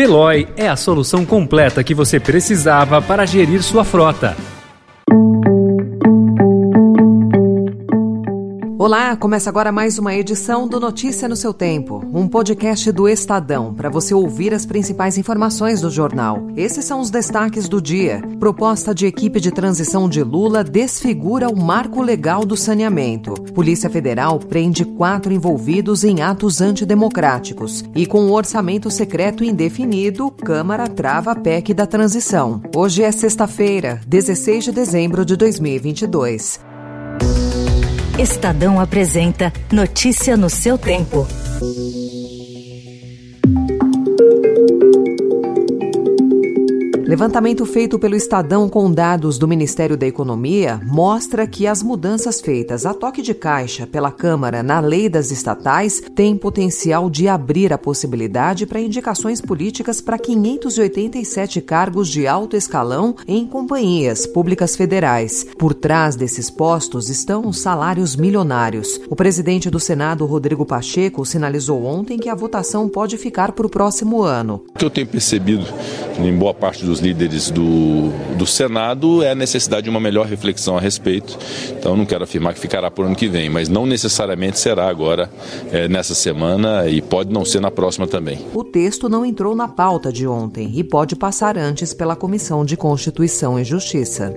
Veloy é a solução completa que você precisava para gerir sua frota. Olá, começa agora mais uma edição do Notícia no seu Tempo, um podcast do Estadão para você ouvir as principais informações do jornal. Esses são os destaques do dia. Proposta de equipe de transição de Lula desfigura o marco legal do saneamento. Polícia Federal prende quatro envolvidos em atos antidemocráticos. E com o orçamento secreto indefinido, Câmara trava a PEC da transição. Hoje é sexta-feira, 16 de dezembro de 2022. Estadão apresenta Notícia no seu tempo. Levantamento feito pelo Estadão com dados do Ministério da Economia mostra que as mudanças feitas a toque de caixa pela Câmara na lei das estatais têm potencial de abrir a possibilidade para indicações políticas para 587 cargos de alto escalão em companhias públicas federais. Por trás desses postos estão os salários milionários. O presidente do Senado, Rodrigo Pacheco, sinalizou ontem que a votação pode ficar para o próximo ano. O que eu tenho percebido em boa parte dos líderes do, do Senado é a necessidade de uma melhor reflexão a respeito. Então, não quero afirmar que ficará por ano que vem, mas não necessariamente será agora é, nessa semana e pode não ser na próxima também. O texto não entrou na pauta de ontem e pode passar antes pela Comissão de Constituição e Justiça.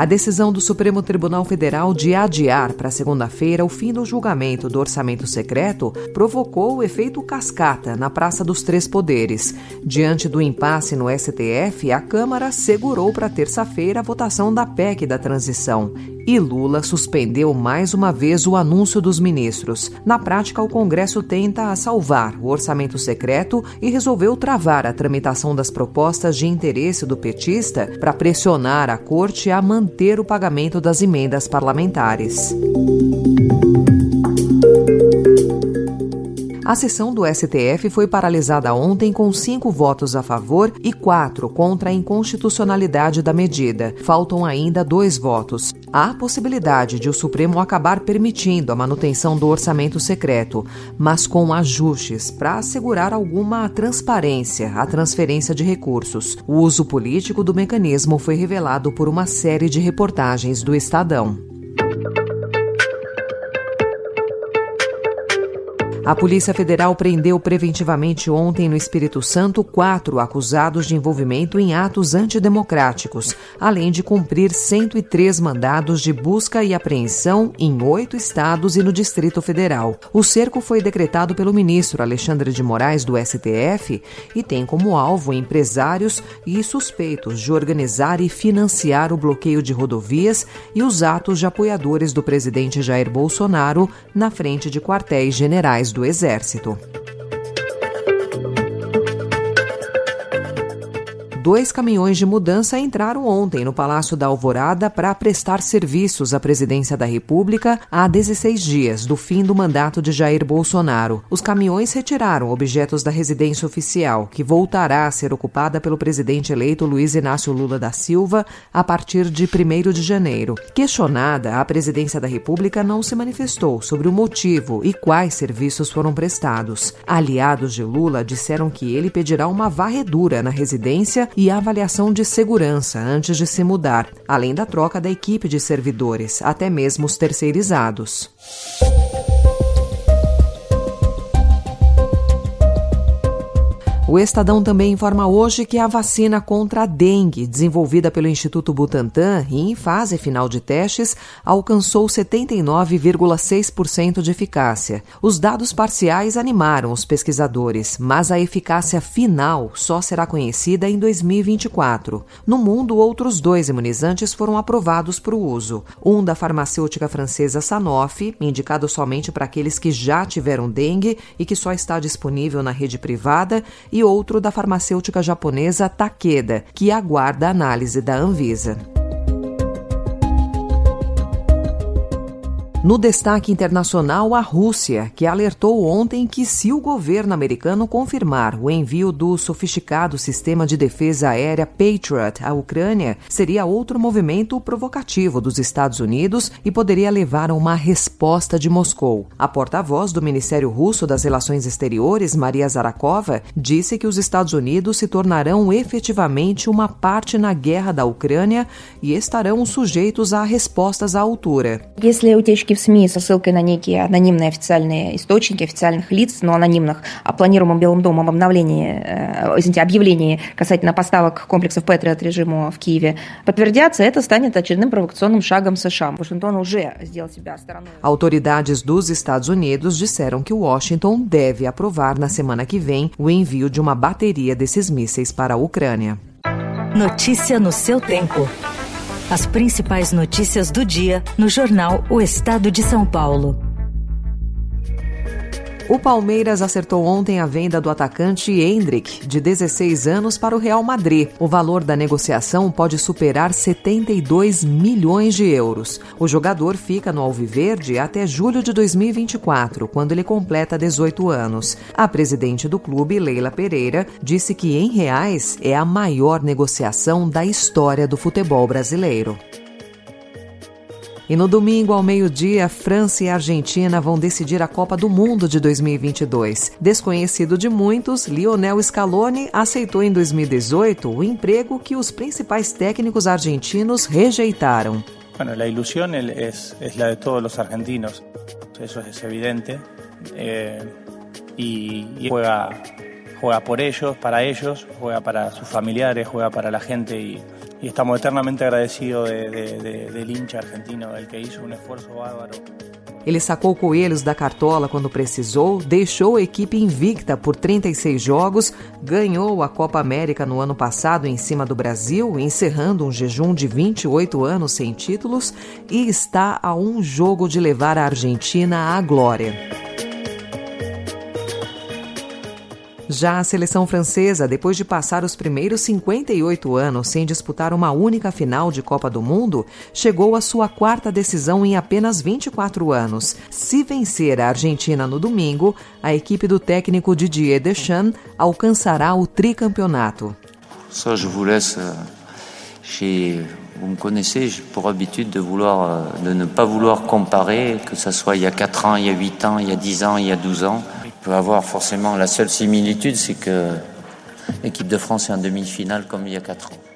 A decisão do Supremo Tribunal Federal de adiar para segunda-feira o fim do julgamento do orçamento secreto provocou o efeito cascata na Praça dos Três Poderes. Diante do impasse no STF, a Câmara segurou para terça-feira a votação da PEC da transição e Lula suspendeu mais uma vez o anúncio dos ministros. Na prática, o Congresso tenta salvar o orçamento secreto e resolveu travar a tramitação das propostas de interesse do petista para pressionar a corte a manter o pagamento das emendas parlamentares. A sessão do STF foi paralisada ontem com cinco votos a favor e quatro contra a inconstitucionalidade da medida. Faltam ainda dois votos. Há possibilidade de o Supremo acabar permitindo a manutenção do orçamento secreto, mas com ajustes para assegurar alguma transparência à transferência de recursos. O uso político do mecanismo foi revelado por uma série de reportagens do Estadão. A Polícia Federal prendeu preventivamente ontem no Espírito Santo quatro acusados de envolvimento em atos antidemocráticos, além de cumprir 103 mandados de busca e apreensão em oito estados e no Distrito Federal. O cerco foi decretado pelo ministro Alexandre de Moraes do STF e tem como alvo empresários e suspeitos de organizar e financiar o bloqueio de rodovias e os atos de apoiadores do presidente Jair Bolsonaro na frente de quartéis generais do do Exército. Dois caminhões de mudança entraram ontem no Palácio da Alvorada para prestar serviços à presidência da República há 16 dias do fim do mandato de Jair Bolsonaro. Os caminhões retiraram objetos da residência oficial, que voltará a ser ocupada pelo presidente eleito Luiz Inácio Lula da Silva a partir de 1 de janeiro. Questionada, a presidência da República não se manifestou sobre o motivo e quais serviços foram prestados. Aliados de Lula disseram que ele pedirá uma varredura na residência e avaliação de segurança antes de se mudar, além da troca da equipe de servidores, até mesmo os terceirizados. O Estadão também informa hoje que a vacina contra a dengue, desenvolvida pelo Instituto Butantan e em fase final de testes, alcançou 79,6% de eficácia. Os dados parciais animaram os pesquisadores, mas a eficácia final só será conhecida em 2024. No mundo, outros dois imunizantes foram aprovados para o uso. Um da farmacêutica francesa Sanofi, indicado somente para aqueles que já tiveram dengue e que só está disponível na rede privada, e e outro da farmacêutica japonesa Takeda, que aguarda a análise da Anvisa. No destaque internacional, a Rússia, que alertou ontem que se o governo americano confirmar o envio do sofisticado sistema de defesa aérea Patriot à Ucrânia, seria outro movimento provocativo dos Estados Unidos e poderia levar a uma resposta de Moscou. A porta-voz do Ministério Russo das Relações Exteriores, Maria Zarakova, disse que os Estados Unidos se tornarão efetivamente uma parte na guerra da Ucrânia e estarão sujeitos a respostas à altura. Утечки в СМИ со ссылкой на некие анонимные официальные источники официальных лиц, но анонимных, о планируемом Белым домом обновлении, э, извините, объявлении касательно поставок комплексов Патриот режиму в Киеве подтвердятся, это станет очередным провокационным шагом США. Вашингтон уже сделал себя стороной. Autoridades dos Estados Unidos disseram que Washington deve aprovar na semana que vem o envio de uma bateria desses mísseis para a Ucrânia. Notícia no seu tempo. As principais notícias do dia no jornal O Estado de São Paulo. O Palmeiras acertou ontem a venda do atacante Hendrick, de 16 anos, para o Real Madrid. O valor da negociação pode superar 72 milhões de euros. O jogador fica no Alviverde até julho de 2024, quando ele completa 18 anos. A presidente do clube, Leila Pereira, disse que em reais é a maior negociação da história do futebol brasileiro. E no domingo, ao meio-dia, França e Argentina vão decidir a Copa do Mundo de 2022. Desconhecido de muitos, Lionel Scaloni aceitou em 2018 o emprego que os principais técnicos argentinos rejeitaram. Bueno, la ilusión es, es la de todos los argentinos, eso es evidente, eh, y, y juega, juega por ellos, para ellos, juega para sus familiares, juega para la gente y y estamos eternamente agradecidos de, de, de, del hincha argentino, el que hizo un esfuerzo bárbaro. Ele sacou coelhos da cartola quando precisou, deixou a equipe invicta por 36 jogos, ganhou a Copa América no ano passado em cima do Brasil, encerrando um jejum de 28 anos sem títulos e está a um jogo de levar a Argentina à glória. Já a seleção francesa, depois de passar os primeiros 58 anos sem disputar uma única final de Copa do Mundo, chegou à sua quarta decisão em apenas 24 anos. Se vencer a Argentina no domingo, a equipe do técnico Didier Deschamps alcançará o tricampeonato. Ça, je vous laisse. Euh, j'ai vous me connaissez, j'ai pour habitude de vouloir, euh, de ne pas vouloir comparer, que ce soit il y a 4 ans, il y a 8 ans, il y a 10 ans, il y a 12 ans. Peut avoir forcément la seule similitude, c'est que l'équipe de France est en demi-finale comme il y a ans.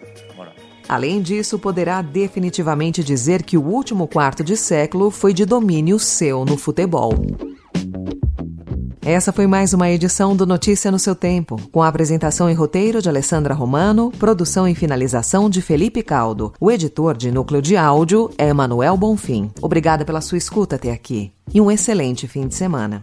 Além disso, poderá definitivamente dizer que o último quarto de século foi de domínio seu no futebol. Essa foi mais uma edição do Notícia no seu tempo, com a apresentação e roteiro de Alessandra Romano, produção e finalização de Felipe Caldo. O editor de núcleo de áudio é Emanuel Bonfim. Obrigada pela sua escuta até aqui e um excelente fim de semana.